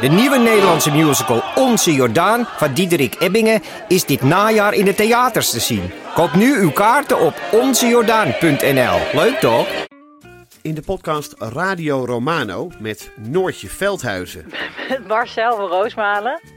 De nieuwe Nederlandse musical Onze Jordaan van Diederik Ebbingen is dit najaar in de theaters te zien. Koop nu uw kaarten op onzejordaan.nl. Leuk toch? In de podcast Radio Romano met Noortje Veldhuizen Met Marcel van Roosmalen.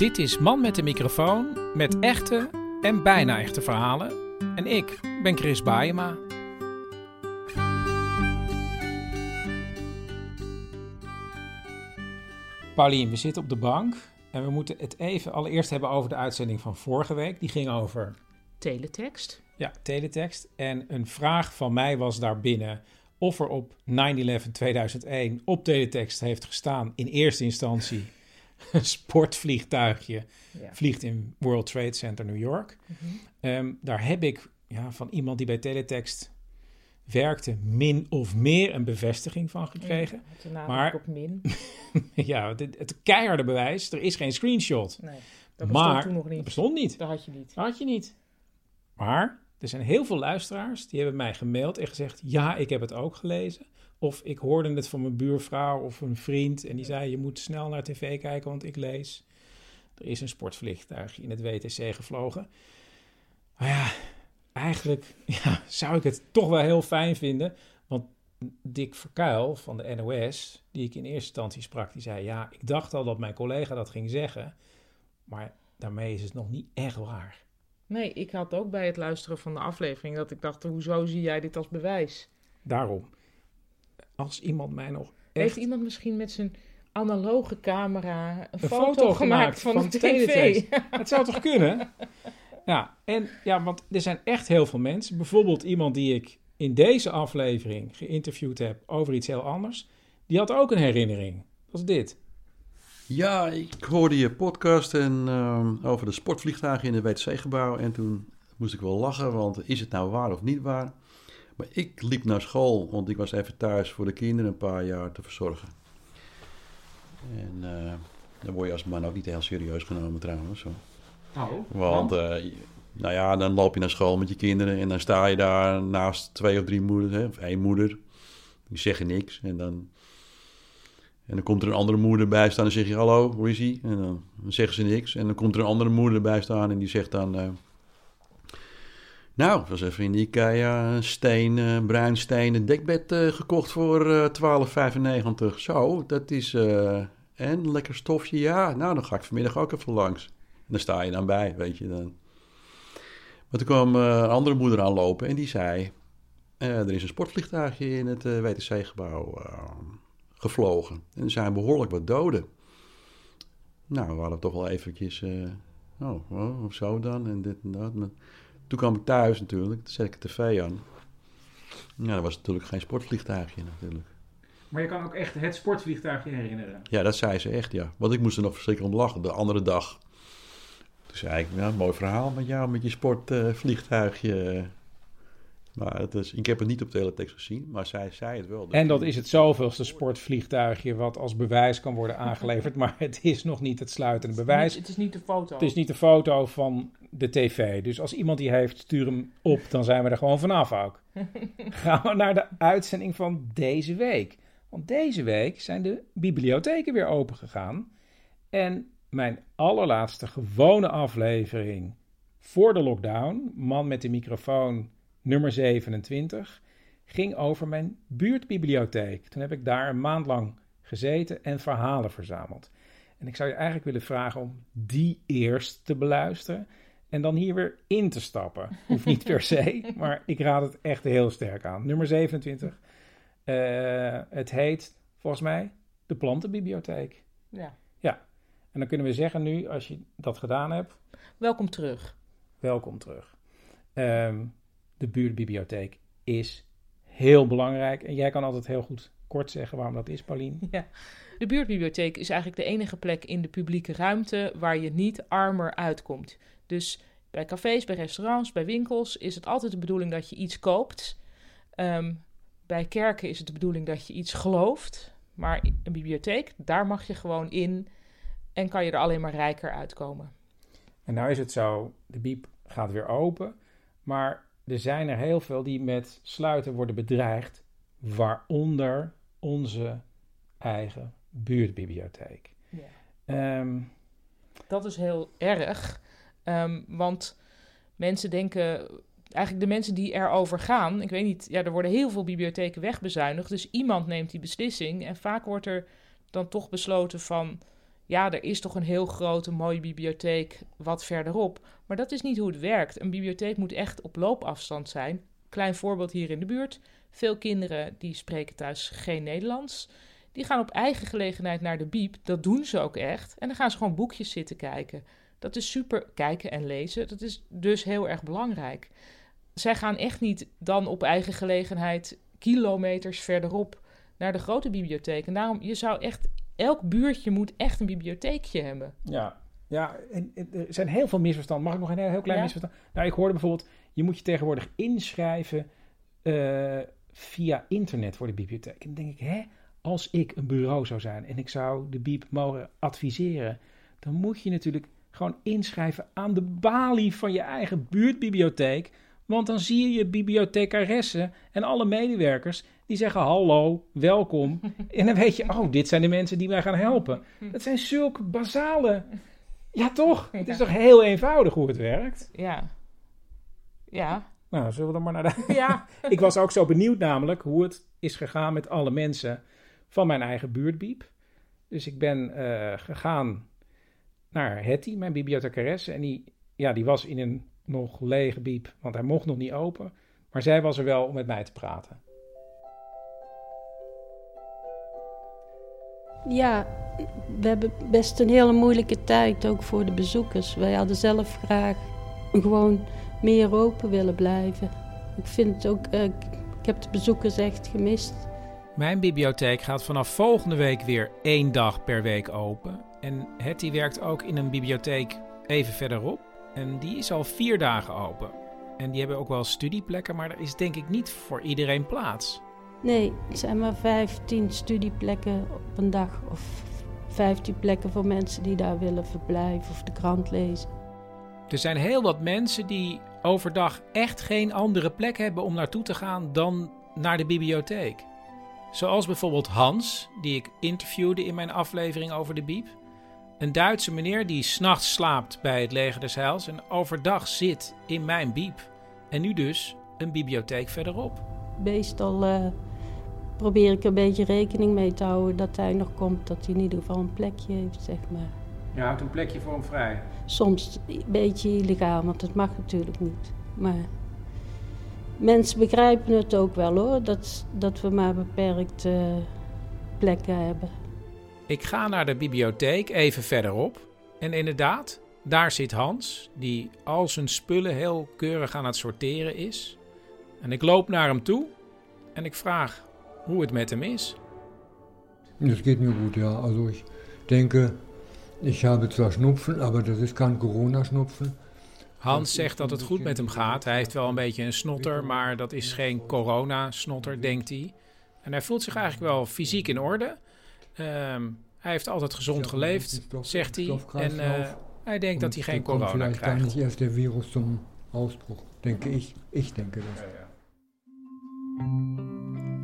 Dit is Man met de microfoon met echte en bijna echte verhalen. En ik ben Chris Baayema. Paulien, we zitten op de bank en we moeten het even allereerst hebben over de uitzending van vorige week. Die ging over Teletext. ja, teletext. En een vraag van mij was daarbinnen of er op 9-11-2001 op teletext heeft gestaan in eerste instantie een sportvliegtuigje Ja. vliegt in World Trade Center New York. Mhm. Ehm, daar heb ik ja, van iemand die bij teletext werkte min of meer een bevestiging van gekregen. Ja, Maar- op min. ja, het, het keiharde bewijs, er is geen screenshot. Nee, dat bestond maar toen nog dat niet. bestond niet. Dat had je niet. Dat had je niet. Maar er zijn heel veel luisteraars die hebben mij gemaild en gezegd: Ja, ik heb het ook gelezen. Of ik hoorde het van mijn buurvrouw of een vriend en die zei: Je moet snel naar tv kijken, want ik lees. Er is een sportvliegtuigje in het WTC gevlogen. Maar ja, eigenlijk ja, zou ik het toch wel heel fijn vinden. Want Dick Verkuil van de NOS, die ik in eerste instantie sprak, die zei: Ja, ik dacht al dat mijn collega dat ging zeggen. Maar daarmee is het nog niet echt waar. Nee, ik had ook bij het luisteren van de aflevering dat ik dacht, hoezo zie jij dit als bewijs? Daarom, als iemand mij nog Heeft iemand misschien met zijn analoge camera een, een foto, gemaakt van, de tv? teletext. Het zou toch kunnen? Ja, en ja, want er zijn echt heel veel mensen. Bijvoorbeeld iemand die ik in deze aflevering geïnterviewd heb over iets heel anders. Die had ook een herinnering. Dat is dit. Ja, ik hoorde je podcast en, ehm, over de sportvliegtuigen in het WTC-gebouw. En toen moest ik wel lachen, want is het nou waar of niet waar? Maar ik liep naar school, want ik was even thuis voor de kinderen een paar jaar te verzorgen. En eh, dan word je als man ook niet heel serieus genomen trouwens. Zo. Want, eh, nou ja, dan loop je naar school met je kinderen en dan sta je daar naast twee of drie moeders, hè, of één moeder. Die zeggen niks en dan... En dan komt er een andere moeder bij staan en zeg je hallo, hoe is hij? En dan, dan zeggen ze niks. En dan komt er een andere moeder bij staan en die zegt dan... eh, nou, ik was even in de Ikea een steen, eh bruin stenen dekbed eh, gekocht voor eh 12,95. Zo, dat is... eh en, lekker stofje? Ja, nou, dan ga ik vanmiddag ook even langs. En dan sta je dan bij, weet je dan. Maar toen kwam een andere moeder aanlopen en die zei... er is een sportvliegtuigje in het WTC-gebouw gevlogen. En er zijn behoorlijk wat doden. Nou, we hadden toch wel eventjes... oh, oh, of zo dan, en dit en dat. Maar toen kwam ik thuis natuurlijk, toen zet ik de tv aan. Ja, dat was natuurlijk geen sportvliegtuigje natuurlijk. Maar je kan ook echt het sportvliegtuigje herinneren. Ja, dat zei ze echt, ja. Want ik moest er nog verschrikkelijk om lachen, de andere dag. Toen zei ik, ja, mooi verhaal met jou, met je sportvliegtuigje. Maar het is, ik heb het niet op teletext gezien, maar zij zei het wel. En dat is het zoveelste sportvliegtuigje wat als bewijs kan worden aangeleverd. Maar het is nog niet het sluitende bewijs. Het is niet de foto. Het is niet de foto van de tv. Dus als iemand die heeft, stuur hem op. Dan zijn we er gewoon vanaf ook. Gaan we naar de uitzending van deze week. Want deze week zijn de bibliotheken weer open gegaan. En mijn allerlaatste gewone aflevering voor de lockdown, Man met de microfoon nummer 27, ging over mijn buurtbibliotheek. Toen heb ik daar een maand lang gezeten en verhalen verzameld. En ik zou je eigenlijk willen vragen om die eerst te beluisteren en dan hier weer in te stappen. Hoeft niet per se, maar ik raad het echt heel sterk aan. Nummer 27. Eh, het heet volgens mij de Plantenbibliotheek. Ja. En dan kunnen we zeggen nu, als je dat gedaan hebt, Welkom terug. welkom terug. Ehm, de buurtbibliotheek is heel belangrijk en jij kan altijd heel goed kort zeggen waarom dat is, Paulien? Ja. De buurtbibliotheek is eigenlijk de enige plek in de publieke ruimte waar je niet armer uitkomt. Dus bij cafés, bij restaurants, bij winkels is het altijd de bedoeling dat je iets koopt. Ehm, bij kerken is het de bedoeling dat je iets gelooft. Maar een bibliotheek, daar mag je gewoon in en kan je er alleen maar rijker uitkomen. En nou is het zo, de biep gaat weer open, maar er zijn er heel veel die met sluiten worden bedreigd, waaronder onze eigen buurtbibliotheek. Ja. Ehm, Dat is heel erg, Ehm, want mensen denken, eigenlijk de mensen die erover gaan, ik weet niet, ja, er worden heel veel bibliotheken wegbezuinigd, dus iemand neemt die beslissing en vaak wordt er dan toch besloten van, ja, er is toch een heel grote mooie bibliotheek wat verderop, maar dat is niet hoe het werkt. Een bibliotheek moet echt op loopafstand zijn. Klein voorbeeld hier in de buurt. Veel kinderen die spreken thuis geen Nederlands. Die gaan op eigen gelegenheid naar de biep. Dat doen ze ook echt. En dan gaan ze gewoon boekjes zitten kijken. Dat is super kijken en lezen. Dat is dus heel erg belangrijk. Zij gaan echt niet dan op eigen gelegenheid kilometers verderop naar de grote bibliotheek. En daarom, je zou echt, elk buurtje moet echt een bibliotheekje hebben. Ja, ja en, en er zijn heel veel misverstanden. Mag ik nog een heel, heel klein Ja. misverstand? Nou, ik hoorde bijvoorbeeld, je moet je tegenwoordig inschrijven eh, via internet voor de bibliotheek. En dan denk ik, hè, als ik een bureau zou zijn en ik zou de biep mogen adviseren, dan moet je natuurlijk gewoon inschrijven aan de balie van je eigen buurtbibliotheek. Want dan zie je je bibliothecaressen en alle medewerkers die zeggen hallo, welkom. En dan weet je, oh, dit zijn de mensen die mij gaan helpen. Dat zijn zulke basale... Ja, toch? Het is Ja. toch heel eenvoudig hoe het werkt? Ja. Ja. Nou, zullen we dan maar naar de... Ja. Ik was ook zo benieuwd namelijk hoe het is gegaan met alle mensen van mijn eigen buurtbiep. Dus ik ben eh, gegaan naar Hetty, mijn bibliothecaresse. En die, ja, die was in een nog lege biep, want hij mocht nog niet open. Maar zij was er wel om met mij te praten. Ja, we hebben best een hele moeilijke tijd, ook voor de bezoekers. Wij hadden zelf graag gewoon meer open willen blijven. Ik vind het ook, eh, ik heb de bezoekers echt gemist. Mijn bibliotheek gaat vanaf volgende week weer één dag per week open. En Hetty werkt ook in een bibliotheek even verderop. En die is al vier dagen open. En die hebben ook wel studieplekken, maar er is denk ik niet voor iedereen plaats. Nee, er zijn maar 15 studieplekken op een dag. Of 15 plekken voor mensen die daar willen verblijven of de krant lezen. Er zijn heel wat mensen die overdag echt geen andere plek hebben om naartoe te gaan dan naar de bibliotheek. Zoals bijvoorbeeld Hans, die ik interviewde in mijn aflevering over de Biep. Een Duitse meneer die s'nachts slaapt bij het Leger des Heils en overdag zit in mijn Biep. En nu dus een bibliotheek verderop. Meestal eh, probeer ik er een beetje rekening mee te houden dat hij nog komt. Dat hij in ieder geval een plekje heeft, zeg maar. Je houdt een plekje voor hem vrij. Soms een beetje illegaal, want dat mag natuurlijk niet. Maar mensen begrijpen het ook wel hoor, dat, dat we maar beperkte plekken hebben. Ik ga naar de bibliotheek even verderop. En inderdaad, daar zit Hans, die al zijn spullen heel keurig aan het sorteren is. En ik loop naar hem toe en ik vraag hoe het met hem is. Das geht mir gut, ja. Also ich denke, ich habe zwar Schnupfen, aber das ist kein Corona-Schnupfen. Hans zegt dat het goed met hem gaat. Hij heeft wel een beetje een snotter, maar dat is geen corona-snotter, denkt hij. En hij voelt zich eigenlijk wel fysiek in orde. Ehm, hij heeft altijd gezond geleefd, zegt hij. En eh, hij denkt dat hij geen corona vielleicht gar krijgt. nicht erst der Virus zum Ausbruch, denke ich. Ich denke das.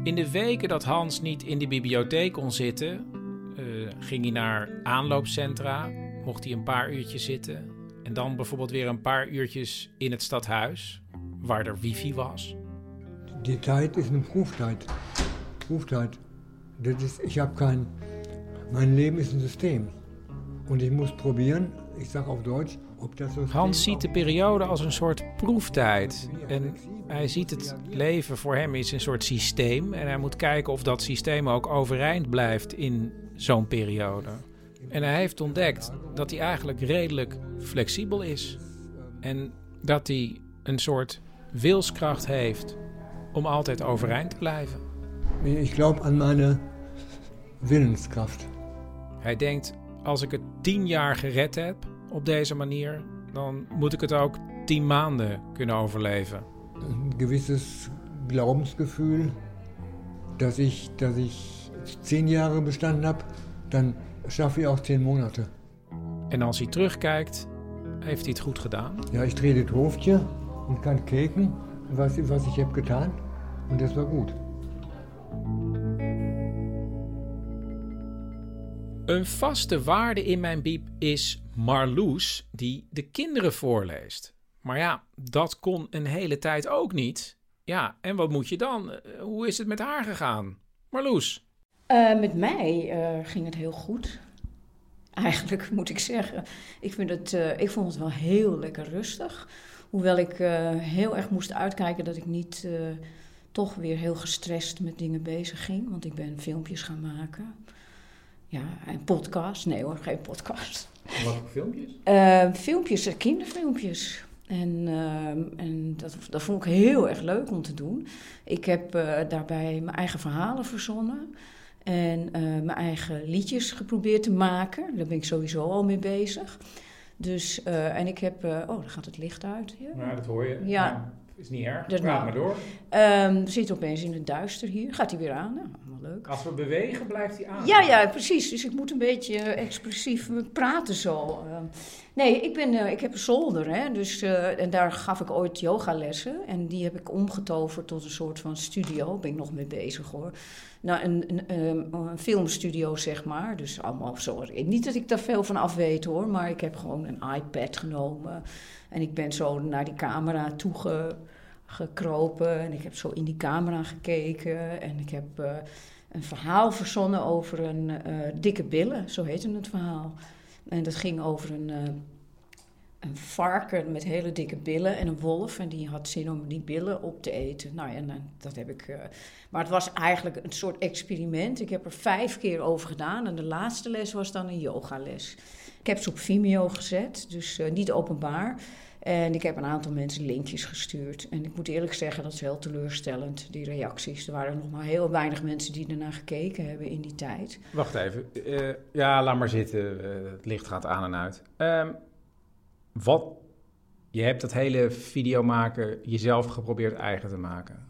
In de weken dat Hans niet in de bibliotheek kon zitten, eh, ging hij naar aanloopcentra, mocht hij een paar uurtjes zitten. En dan bijvoorbeeld weer een paar uurtjes in het stadhuis, waar er wifi was. Die Zeit ist eine Prüfzeit. Prüfzeit. Das ist, ich habe kein. Mein Leben ist ein System. Und ich muss probieren, ich sage auf Deutsch. Hans ziet de periode als een soort proeftijd. En hij ziet het leven voor hem is een soort systeem. En hij moet kijken of dat systeem ook overeind blijft in zo'n periode. En hij heeft ontdekt dat hij eigenlijk redelijk flexibel is. En dat hij een soort wilskracht heeft om altijd overeind te blijven. Ik geloof aan mijn Willenskraft. Hij denkt, als ik het tien jaar gered heb op deze manier, dan moet ik het ook tien maanden kunnen overleven. Een gewisses Glaubensgefühl, dass ich, dass ich zehn Jahre bestanden habe, dann schaffe ich auch zehn Monate. En als hij terugkijkt, heeft hij het goed gedaan. Ja, ich drehe das Hoofdje und kann kijken, was, was ich habe getan. Und das war gut. Een vaste waarde in mijn biep is Marloes, die de kinderen voorleest. Maar ja, dat kon een hele tijd ook niet. Ja, en wat moet je dan? Eh, Hoe is het met haar gegaan? Marloes. Eh, met mij eh, ging het heel goed. Eigenlijk moet ik zeggen. Ik, vind het, ik vond het wel heel lekker rustig. Hoewel ik heel erg moest uitkijken dat ik niet toch weer heel gestrest met dingen bezig ging. Want ik ben filmpjes gaan maken. Ja, en podcast. Nee hoor, geen podcast. Wat voor filmpjes? Eh, filmpjes, eh, kinderfilmpjes. En, eh, en dat, dat vond ik heel erg leuk om te doen. Ik heb daarbij mijn eigen verhalen verzonnen. En mijn eigen liedjes geprobeerd te maken. Daar ben ik sowieso al mee bezig. Dus, en ik heb... oh, daar gaat het licht uit. Ja. Nou, dat hoor je. Ja. Nou, is niet erg. Dat Praat nou. maar door. Ehm, zitten opeens in het duister hier. Gaat hij weer aan? Leuk. Als we bewegen, blijft hij aan. Ja, ja, precies. Dus ik moet een beetje expressief praten zo. Ehm, nee, ik, ben, eh, ik heb een zolder, hè. Dus, eh, en daar gaf ik ooit yogalessen. En die heb ik omgetoverd tot een soort van studio. Daar ben ik nog mee bezig, hoor. Nou, een, een, ehm, een filmstudio, zeg maar. Dus allemaal zo. Niet dat ik daar veel van af weet, hoor. Maar ik heb gewoon een iPad genomen. En ik ben zo naar die camera toege gekropen. En ik heb zo in die camera gekeken. En ik heb eh, een verhaal verzonnen over een eh, dikke billen. Zo heette het verhaal. En dat ging over een, eh, een varken met hele dikke billen en een wolf. En die had zin om die billen op te eten. Nou ja, en, dat heb ik. maar het was eigenlijk een soort experiment. Ik heb er vijf keer over gedaan. En de laatste les was dan een yogales. Ik heb ze op Vimeo gezet, dus niet openbaar. En ik heb een aantal mensen linkjes gestuurd. En ik moet eerlijk zeggen, dat is heel teleurstellend, die reacties. Er waren nog maar heel weinig mensen die ernaar gekeken hebben in die tijd. Wacht even. Eh, ja, laat maar zitten. Eh, het licht gaat aan en uit. Ehm, wat? Je hebt dat hele video maken jezelf geprobeerd eigen te maken.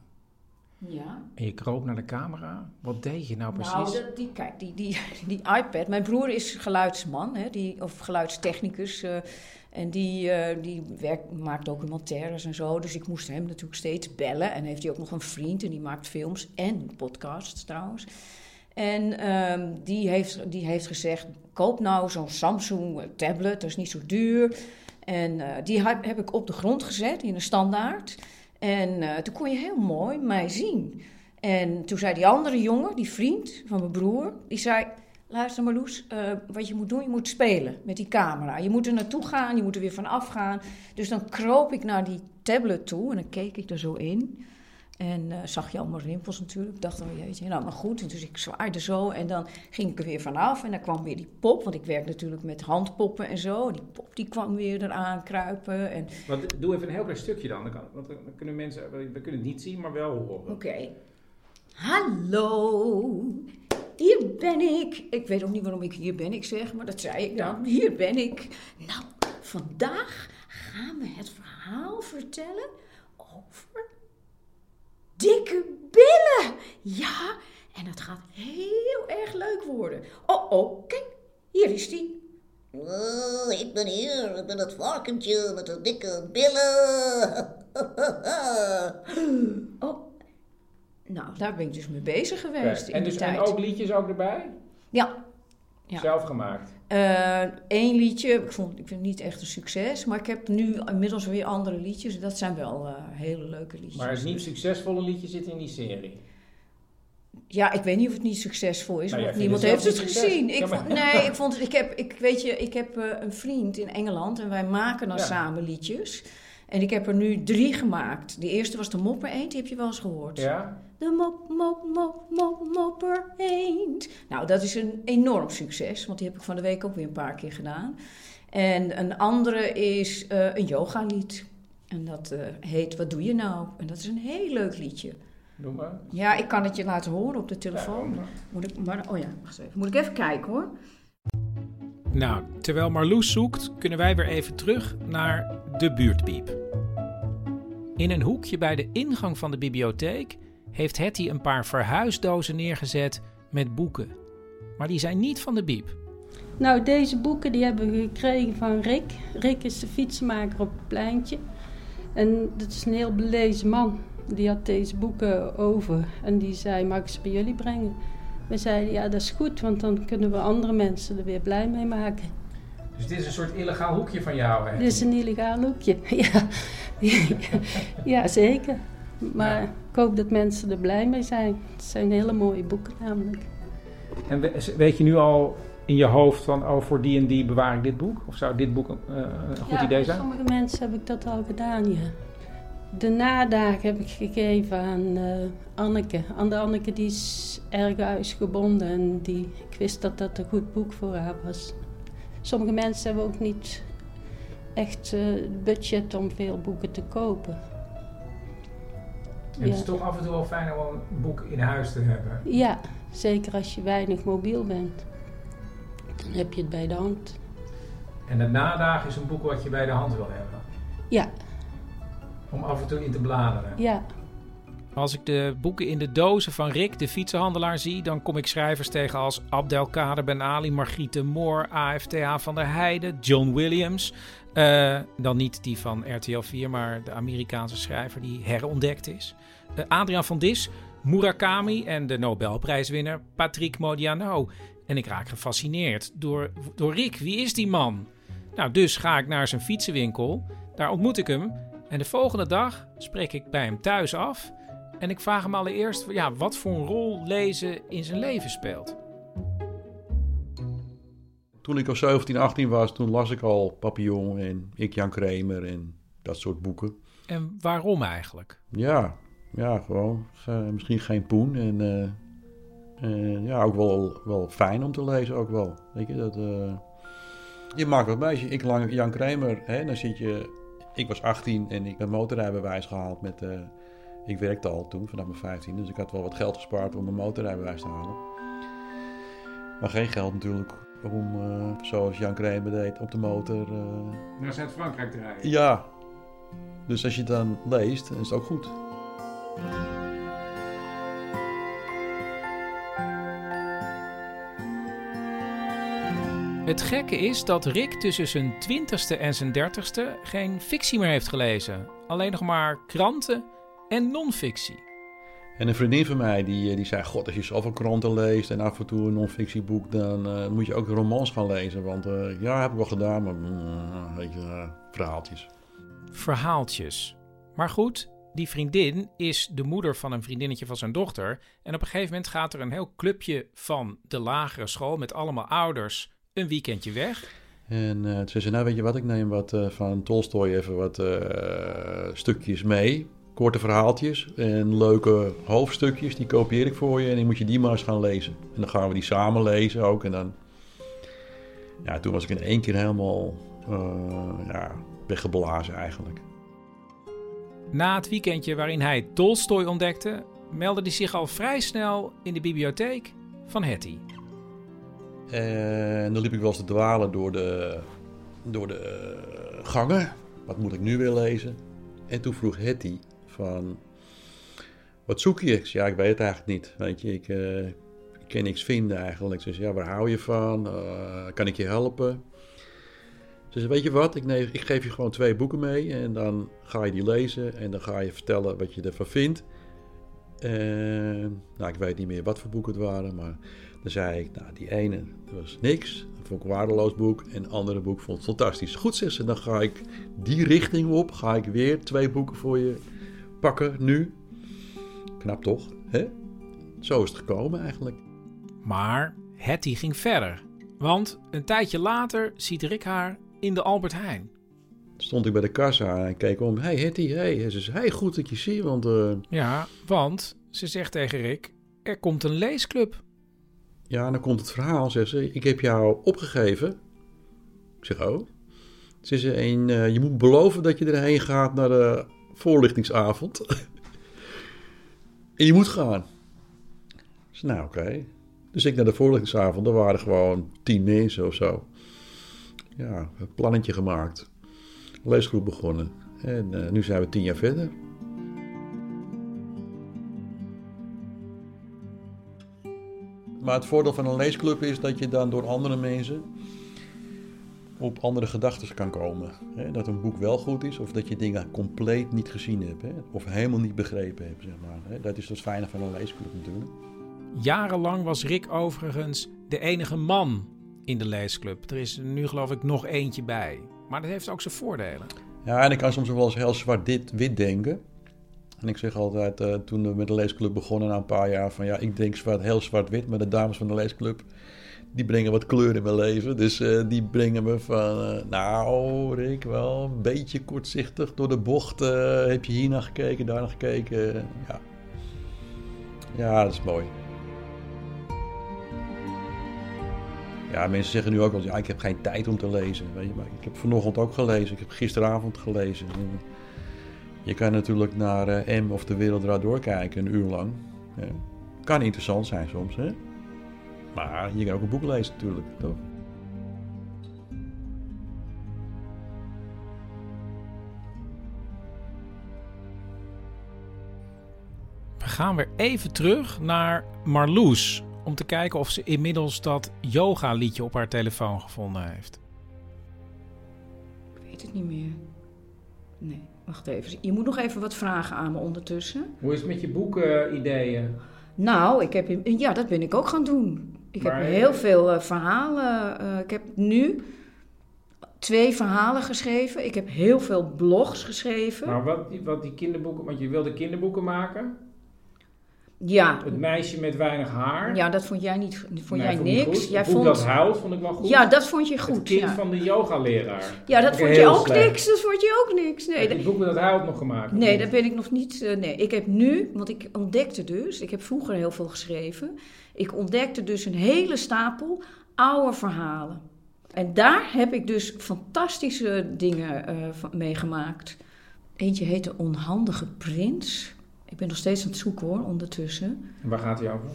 Ja. En je kroop naar de camera. Wat deed je nou precies? Nou, dat, die, kijk, die, die, die iPad. Mijn broer is geluidsman, hè, die, of geluidstechnicus. eh, en die, eh, die werkt, maakt documentaires en zo. Dus ik moest hem natuurlijk steeds bellen. En heeft hij ook nog een vriend en die maakt films en podcasts trouwens. En ehm, die, heeft, die heeft gezegd: koop nou zo'n Samsung tablet, dat is niet zo duur. En eh, die heb, ik op de grond gezet in een standaard. En eh, toen kon je heel mooi mij zien. En toen zei die andere jongen, die vriend van mijn broer, die zei... Luister Marloes, eh wat je moet doen, je moet spelen met die camera. Je moet er naartoe gaan, je moet er weer van afgaan. Dus dan kroop ik naar die tablet toe en dan keek ik er zo in. En eh, zag je allemaal rimpels natuurlijk. Ik dacht, oh jeetje, nou maar goed. Dus ik zwaaide zo en dan ging ik er weer vanaf. En dan kwam weer die pop, want ik werk natuurlijk met handpoppen en zo. Die pop die kwam weer eraan kruipen. En Want, doe even een heel klein stukje dan. Want dan kunnen mensen, we kunnen het niet zien, maar wel horen. Oké. Hallo, hier ben ik. Ik weet ook niet waarom ik hier ben, ik zeg, maar dat zei ik dan. Hier ben ik. Nou, vandaag gaan we het verhaal vertellen over dikke billen. Ja, en dat gaat heel erg leuk worden. Oh, oh, kijk, hier is die. Oh, ik ben hier, ik ben het varkentje met de dikke billen. Oh, nou, daar ben ik dus mee bezig geweest in En, dus, en ook liedjes ook erbij? Ja. Ja. Zelf gemaakt? Eén liedje, ik, vond, ik vind het niet echt een succes, maar ik heb nu inmiddels weer andere liedjes. Dat zijn wel eh, hele leuke liedjes. Maar het niet succesvolle liedje zit in die serie. Ja, ik weet niet of het niet succesvol is, Nou, want niemand het heeft het gezien. Ik Ja, vond, maar- nee, ik vond het, ik heb, ik, weet je, ik heb eh, een vriend in Engeland en wij maken dan Ja. samen liedjes. En ik heb er nu drie gemaakt. De eerste was de Mopper Eend, die heb je wel eens gehoord. Ja? De mop, mop, mop, mop, mopper eend. Nou, dat is een enorm succes, want die heb ik van de week ook weer een paar keer gedaan. En een andere is eh, een yogalied. En dat eh, heet Wat doe je nou? En dat is een heel leuk liedje. Doe maar. Ja, ik kan het je laten horen op de telefoon. Moet ik, maar, oh ja, wacht even. Moet ik even kijken hoor. Nou, terwijl Marloes zoekt, kunnen wij weer even terug naar de buurtpiep. In een hoekje bij de ingang van de bibliotheek heeft Hetty een paar verhuisdozen neergezet met boeken. Maar die zijn niet van de biep. Nou, deze boeken die hebben we gekregen van Rick. Rick is de fietsenmaker op het pleintje. En dat is een heel belezen man. Die had deze boeken over en die zei, mag ik ze bij jullie brengen? We zeiden, ja dat is goed, want dan kunnen we andere mensen er weer blij mee maken. Dus dit is een soort illegaal hoekje van jou, hè? Dit is een illegaal hoekje, ja. ja, zeker. Maar ik hoop dat mensen er blij mee zijn. Het zijn hele mooie boeken namelijk. En weet je nu al in je hoofd van, oh, voor die en die bewaar ik dit boek? Of zou dit boek een, uh, een goed ja, idee zijn? sommige mensen heb ik dat al gedaan, ja. De nadagen heb ik gegeven aan uh, Anneke. Aan de Anneke die is erg huisgebonden en die, ik wist dat dat een goed boek voor haar was. Sommige mensen hebben ook niet echt uh, budget om veel boeken te kopen. En het is toch af en toe wel fijn om een boek in huis te hebben. Ja, zeker als je weinig mobiel bent. Dan heb je het bij de hand. En de nadagen is een boek wat je bij de hand wil hebben? Ja. Om af en toe in te bladeren? Ja. Als ik de boeken in de dozen van Rick, de fietsenhandelaar, zie, dan kom ik schrijvers tegen als Abdelkader Ben Ali, Margriete Moor, AFTA van der Heijden, John Williams. Uh, dan niet die van RTL 4, maar de Amerikaanse schrijver die herontdekt is. Uh, Adriaan van Dis, Murakami en de Nobelprijswinnaar Patrick Modiano. En ik raak gefascineerd door, door Rick. Wie is die man? Nou, dus ga ik naar zijn fietsenwinkel. Daar ontmoet ik hem. En de volgende dag spreek ik bij hem thuis af. En ik vraag hem allereerst ja, wat voor een rol lezen in zijn leven speelt. Toen ik al 17, 18 was, toen las ik al Papillon en Ik Jan Kramer en dat soort boeken. En waarom eigenlijk? Ja, ja gewoon. Uh, misschien geen poen. En uh, ja, ook wel, wel fijn om te lezen ook wel. Weet je, dat... je maakt wat bij. Ik lang Jan Kramer, hè, dan zit je... Ik was 18 en ik heb motorrijbewijs gehaald met... ik werkte al toen, vanaf mijn 15, dus ik had wel wat geld gespaard om mijn motorrijbewijs te halen. Maar geen geld natuurlijk om, uh, zoals Jan Kramer deed, op de motor... Uh... Naar Zuid-Frankrijk te rijden? Ja. Dus als je het dan leest, dan is het ook goed. Het gekke is dat Rick tussen zijn 20ste en zijn 30ste geen fictie meer heeft gelezen. Alleen nog maar kranten en non-fictie. En een vriendin van mij die, die zei: God, als je zoveel kranten leest en af en toe een non-fictieboek, dan uh, moet je ook romans gaan lezen. Want uh, ja, heb ik wel gedaan, maar uh, weet je, verhaaltjes. Verhaaltjes. Maar goed, die vriendin is de moeder van een vriendinnetje van zijn dochter. En op een gegeven moment gaat er een heel clubje van de lagere school met allemaal ouders een weekendje weg. En uh, toen zei ze, nou weet je wat, ik neem wat van Tolstoy even wat stukjes mee korte verhaaltjes en leuke hoofdstukjes. Die kopieer ik voor je en dan moet je die maar eens gaan lezen. En dan gaan we die samen lezen ook. En dan... Ja, toen was ik in één keer helemaal ja, weggeblazen eigenlijk. Na het weekendje waarin hij Tolstoy ontdekte, meldde hij zich al vrij snel in de bibliotheek van Hetty. En dan liep ik wel eens te dwalen door de, door de gangen. Wat moet ik nu weer lezen? En toen vroeg Hetty, van... Wat zoek je? Ja, ik weet het eigenlijk niet. Weet je, ik, uh, ik kan niks vinden eigenlijk. Ze zei, ja, waar hou je van? Uh, kan ik je helpen? Ze zei, weet je wat? Ik, ik geef je gewoon twee boeken mee. En dan ga je die lezen. En dan ga je vertellen wat je ervan vindt. En, nou, ik weet niet meer wat voor boeken het waren. Maar dan zei ik, nou, die ene was niks. Dat vond ik een waardeloos boek. En het andere boek vond ik fantastisch. Goed, zegt ze, dan ga ik die richting op. Ga ik weer twee boeken voor je pakken nu. Knap toch, hè? Zo is het gekomen eigenlijk. Maar Hetty ging verder. Want een tijdje later ziet Rick haar in de Albert Heijn. Stond ik bij de kassa en keek om. Hey Hetty, hey. En ze zei, hey, goed dat je ziet, want... Uh... Ja, want ze zegt tegen Rick, er komt een leesclub. Ja, dan komt het verhaal, zegt ze. Ik heb jou opgegeven. Ik zeg, oh. Ze zei, en, uh, je moet beloven dat je erheen gaat naar de voorlichtingsavond. En je moet gaan. Dus nou, oké. Dus ik naar de voorlichtingsavond, er waren gewoon tien mensen of zo. Ja, een plannetje gemaakt. Leesgroep begonnen. En uh, nu zijn we tien jaar verder. Maar het voordeel van een leesclub is dat je dan door andere mensen op andere gedachten kan komen. Dat een boek wel goed is of dat je dingen compleet niet gezien hebt. Of helemaal niet begrepen hebt, zeg maar. Dat is het fijne van een leesclub natuurlijk. Jarenlang was Rick overigens de enige man in de leesclub. Er is nu geloof ik nog eentje bij. Maar dat heeft ook zijn voordelen. Ja, en ik kan soms wel eens heel zwart-wit denken. En ik zeg altijd, uh, toen we met de leesclub begonnen na een paar jaar, van ja, ik denk zwart, heel zwart-wit, maar de dames van de leesclub, die brengen wat kleur in mijn leven. Dus uh, die brengen me van, uh, nou Rick, wel een beetje kortzichtig door de bocht. heb je hier naar gekeken, daar naar gekeken? Ja. ja, dat is mooi. Ja, mensen zeggen nu ook wel, ja, ik heb geen tijd om te lezen. Weet je, maar ik heb vanochtend ook gelezen, ik heb gisteravond gelezen. Je kan natuurlijk naar uh, M of de Wereld Draait doorkijken, een uur lang. Ja. Kan interessant zijn soms, hè? Maar je kan ook een boek lezen natuurlijk, toch? We gaan weer even terug naar Marloes om te kijken of ze inmiddels dat yoga-liedje op haar telefoon gevonden heeft. Ik weet het niet meer. Nee, wacht even. Je moet nog even wat vragen aan me ondertussen. Hoe is het met je boekenideeën? Nou, ik heb, ja, dat ben ik ook gaan doen. Ik heb heel veel uh, verhalen. Uh, ik heb nu twee verhalen geschreven. Ik heb heel veel blogs geschreven. Maar wat, wat die kinderboeken, want je wilde kinderboeken maken? Ja. Het meisje met weinig haar. Ja, dat vond jij niet vond jij niks. Jij vond dat huilt vond ik wel goed. Ja, dat vond je goed. Het kind ja. van de yogaleraar. Ja, dat vond je ook niks. Dat vond je ook niks. Nee, Heb je boek met dat huilt nog gemaakt? Nee, dat ben ik nog niet. Uh, nee, ik heb nu, want ik ontdekte dus, ik heb vroeger heel veel geschreven. Ik ontdekte dus een hele stapel oude verhalen. En daar heb ik dus fantastische dingen uh, meegemaakt. Eentje heet De Onhandige Prins. Ik ben nog steeds aan het zoeken hoor, ondertussen. En waar gaat hij over?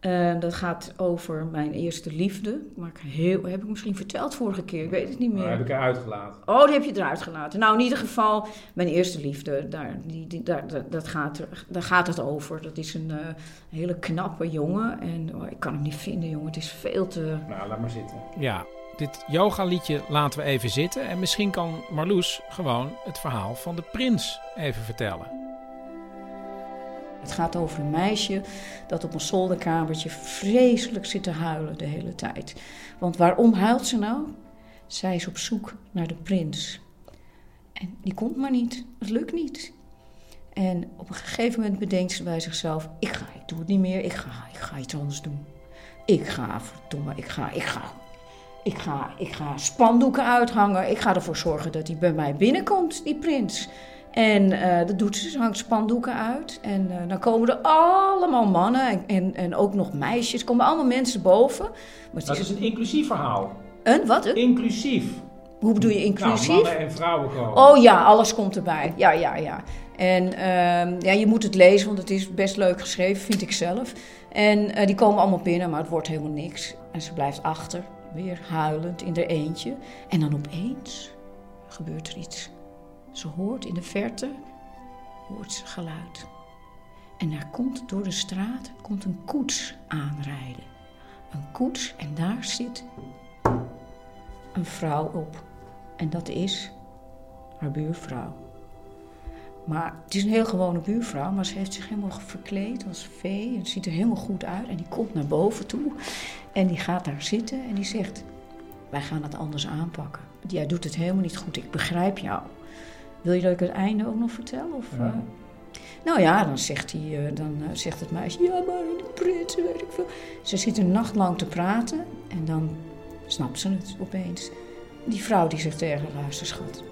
Uh, dat gaat over mijn eerste liefde. Maar ik heel, heb ik misschien verteld vorige keer, ik weet het niet meer. Oh, heb ik eruit gelaten. Oh, die heb je eruit gelaten. Nou, in ieder geval, mijn eerste liefde, daar, die, die, daar, dat, dat gaat, daar gaat het over. Dat is een uh, hele knappe jongen. En oh, ik kan hem niet vinden, jongen. Het is veel te... Nou, laat maar zitten. Ja, dit yoga-liedje laten we even zitten. En misschien kan Marloes gewoon het verhaal van de prins even vertellen. Het gaat over een meisje dat op een zolderkamertje vreselijk zit te huilen de hele tijd. Want waarom huilt ze nou? Zij is op zoek naar de prins. En die komt maar niet. Het lukt niet. En op een gegeven moment bedenkt ze bij zichzelf: ik ga, ik doe het niet meer. Ik ga, ik ga iets anders doen. Ik ga, verdomme, ik ga, ik ga. Ik ga, ik ga spandoeken uithangen. Ik ga ervoor zorgen dat hij bij mij binnenkomt, die prins. En uh, dat doet ze, ze hangt spandoeken uit. En uh, dan komen er allemaal mannen en, en, en, ook nog meisjes. komen allemaal mensen boven. Maar dat is een inclusief verhaal. Een wat? Een? Inclusief. Hoe bedoel je inclusief? Nou, mannen en vrouwen komen. Oh ja, alles komt erbij. Ja, ja, ja. En uh, ja, je moet het lezen, want het is best leuk geschreven, vind ik zelf. En uh, die komen allemaal binnen, maar het wordt helemaal niks. En ze blijft achter, weer huilend in haar eentje. En dan opeens gebeurt er iets. Ze hoort in de verte hoort ze geluid. En daar komt door de straat komt een koets aanrijden. Een koets en daar zit een vrouw op. En dat is haar buurvrouw. Maar het is een heel gewone buurvrouw, maar ze heeft zich helemaal verkleed als vee. En ziet er helemaal goed uit. En die komt naar boven toe. En die gaat daar zitten en die zegt: Wij gaan het anders aanpakken. Jij doet het helemaal niet goed, ik begrijp jou. Wil je dat ik het einde ook nog vertel? Of, ja. uh... nou ja, dan zegt, hij, uh, dan uh, zegt het meisje, ja, maar de prins, weet ik veel. Ze zit een nacht lang te praten en dan snapt ze het opeens. Die vrouw die zegt tegen haar, luister schat,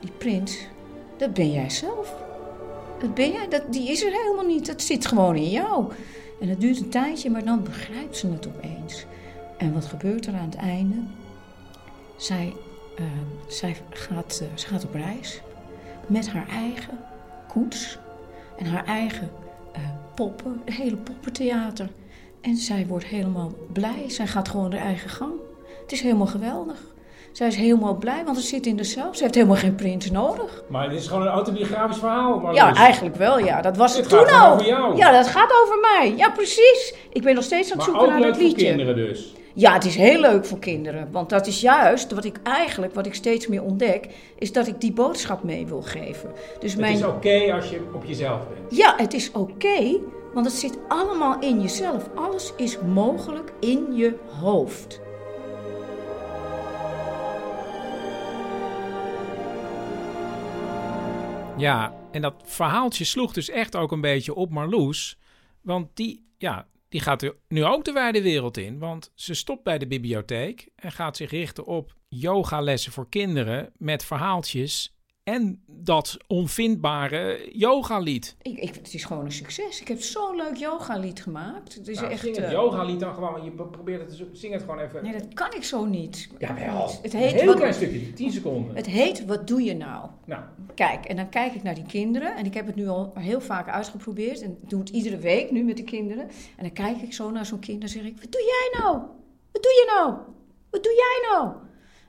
die prins, dat ben jij zelf. Dat ben jij, dat, die is er helemaal niet, dat zit gewoon in jou. En het duurt een tijdje, maar dan begrijpt ze het opeens. En wat gebeurt er aan het einde? Zij, zij, gaat, ze gaat op reis met haar eigen koets en haar eigen eh, poppen, het hele poppentheater. En zij wordt helemaal blij. Zij gaat gewoon haar eigen gang. Het is helemaal geweldig. Zij is helemaal blij, want ze zit in de cel. Ze heeft helemaal geen prins nodig. Maar het is gewoon een autobiografisch verhaal. Maar Ja, eigenlijk wel, ja. Dat was het toen al. over jou. Ja, dat gaat over mij. Ja, precies. Ik ben nog steeds aan het Maar zoeken naar dat liedje. kinderen dus. Ja, het is heel leuk voor kinderen. Want dat is juist wat ik eigenlijk, wat ik steeds meer ontdek, is dat ik die boodschap mee wil geven. Dus Het mijn... is oké als je op jezelf bent. Ja, het is oké, want het zit allemaal in jezelf. Alles is mogelijk in je hoofd. Ja, en dat verhaaltje sloeg dus echt ook een beetje op Marloes. Want die, ja, die gaat nu ook de wijde wereld in. Want ze stopt bij de bibliotheek en gaat zich richten op yogalessen voor kinderen met verhaaltjes en dat onvindbare yogalied. Ik, ik, het is gewoon een succes. Ik heb zo'n leuk yogalied gemaakt. Het is Nou, echt. zing het eh, yoga-lied dan gewoon. Je probeert het te Zing het gewoon even. Nee, dat kan ik zo niet. Jawel. Het Een heet, heel wat, klein stukje, 10 seconden. het heet Wat doe je nou? Nou, Kijk, en dan kijk ik naar die kinderen. En ik heb het nu al heel vaak uitgeprobeerd. En doe het iedere week nu met de kinderen. En dan kijk ik zo naar zo'n kind en zeg ik... Wat doe jij nou? Wat doe je nou? Wat doe jij nou?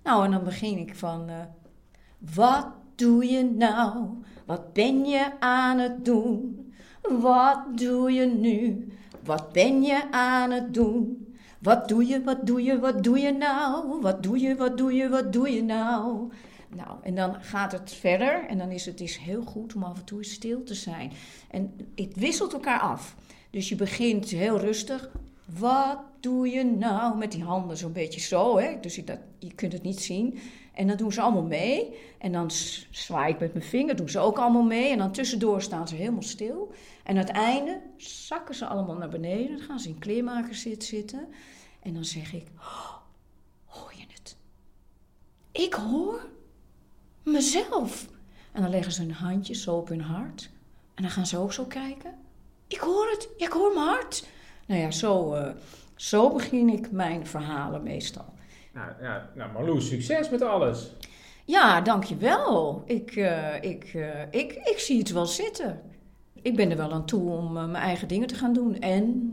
Nou, en dan begin ik van... eh, wat doe je nou? Wat ben je aan het doen? Wat doe je nu? Wat ben je aan het doen? Wat doe je, wat doe je, wat doe je nou? Wat doe je, wat doe je, wat doe je nou? Nou, en dan gaat het verder en dan is het is heel goed om af en toe stil te zijn. En het wisselt elkaar af. Dus je begint heel rustig. Wat doe je nou? Met die handen zo'n beetje zo, hè? Dus je, kunt het niet zien. En dan doen ze allemaal mee. En dan zwaai ik met mijn vinger, doen ze ook allemaal mee. En dan tussendoor staan ze helemaal stil. En aan het einde zakken ze allemaal naar beneden. Dan gaan ze in kleermakerszit zitten. En dan zeg ik, "Oh, hoor je het? Ik hoor mezelf. En dan leggen ze hun handjes zo op hun hart. En dan gaan ze ook zo kijken. Ik hoor het, ja, ik hoor mijn hart. Nou ja, zo, eh, zo begin ik mijn verhalen meestal. nou, ja, nou Marloes, succes met alles. Ja, dankjewel. Ik, eh, ik, eh, ik, ik zie het wel zitten. Ik ben er wel aan toe om mijn eigen dingen te gaan doen. En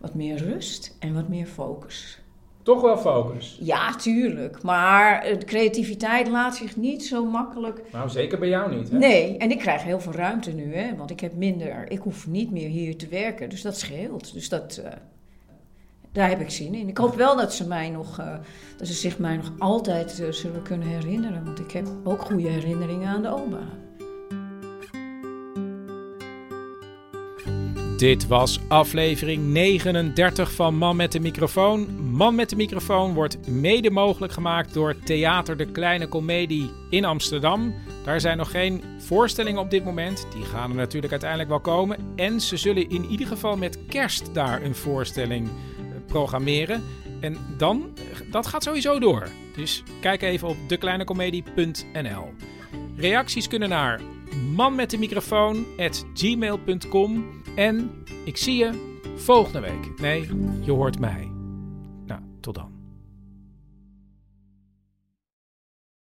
wat meer rust en wat meer focus. Toch wel focus. Ja, tuurlijk. Maar eh, de creativiteit laat zich niet zo makkelijk Nou, zeker bij jou niet. Hè? Nee, en ik krijg heel veel ruimte nu, hè, want ik heb minder, ik hoef niet meer hier te werken, dus dat scheelt. Dus dat, eh, daar heb ik zin in. Ik hoop wel dat ze mij nog, eh, dat ze zich mij nog altijd zullen kunnen herinneren, want ik heb ook goede herinneringen aan de opa. Dit was aflevering 39 van Man met de microfoon. Man met de microfoon wordt mede mogelijk gemaakt door Theater de Kleine Comedie in Amsterdam. Daar zijn nog geen voorstellingen op dit moment. Die gaan er natuurlijk uiteindelijk wel komen. En ze zullen in ieder geval met kerst daar een voorstelling eh, programmeren. En dan, eh, dat gaat sowieso door. Dus kijk even op dekleinecomedie.nl. Reacties kunnen naar manmetdemicrofoon@gmail.com en ik zie je volgende week. Nee, je hoort mij. Nou, tot dan.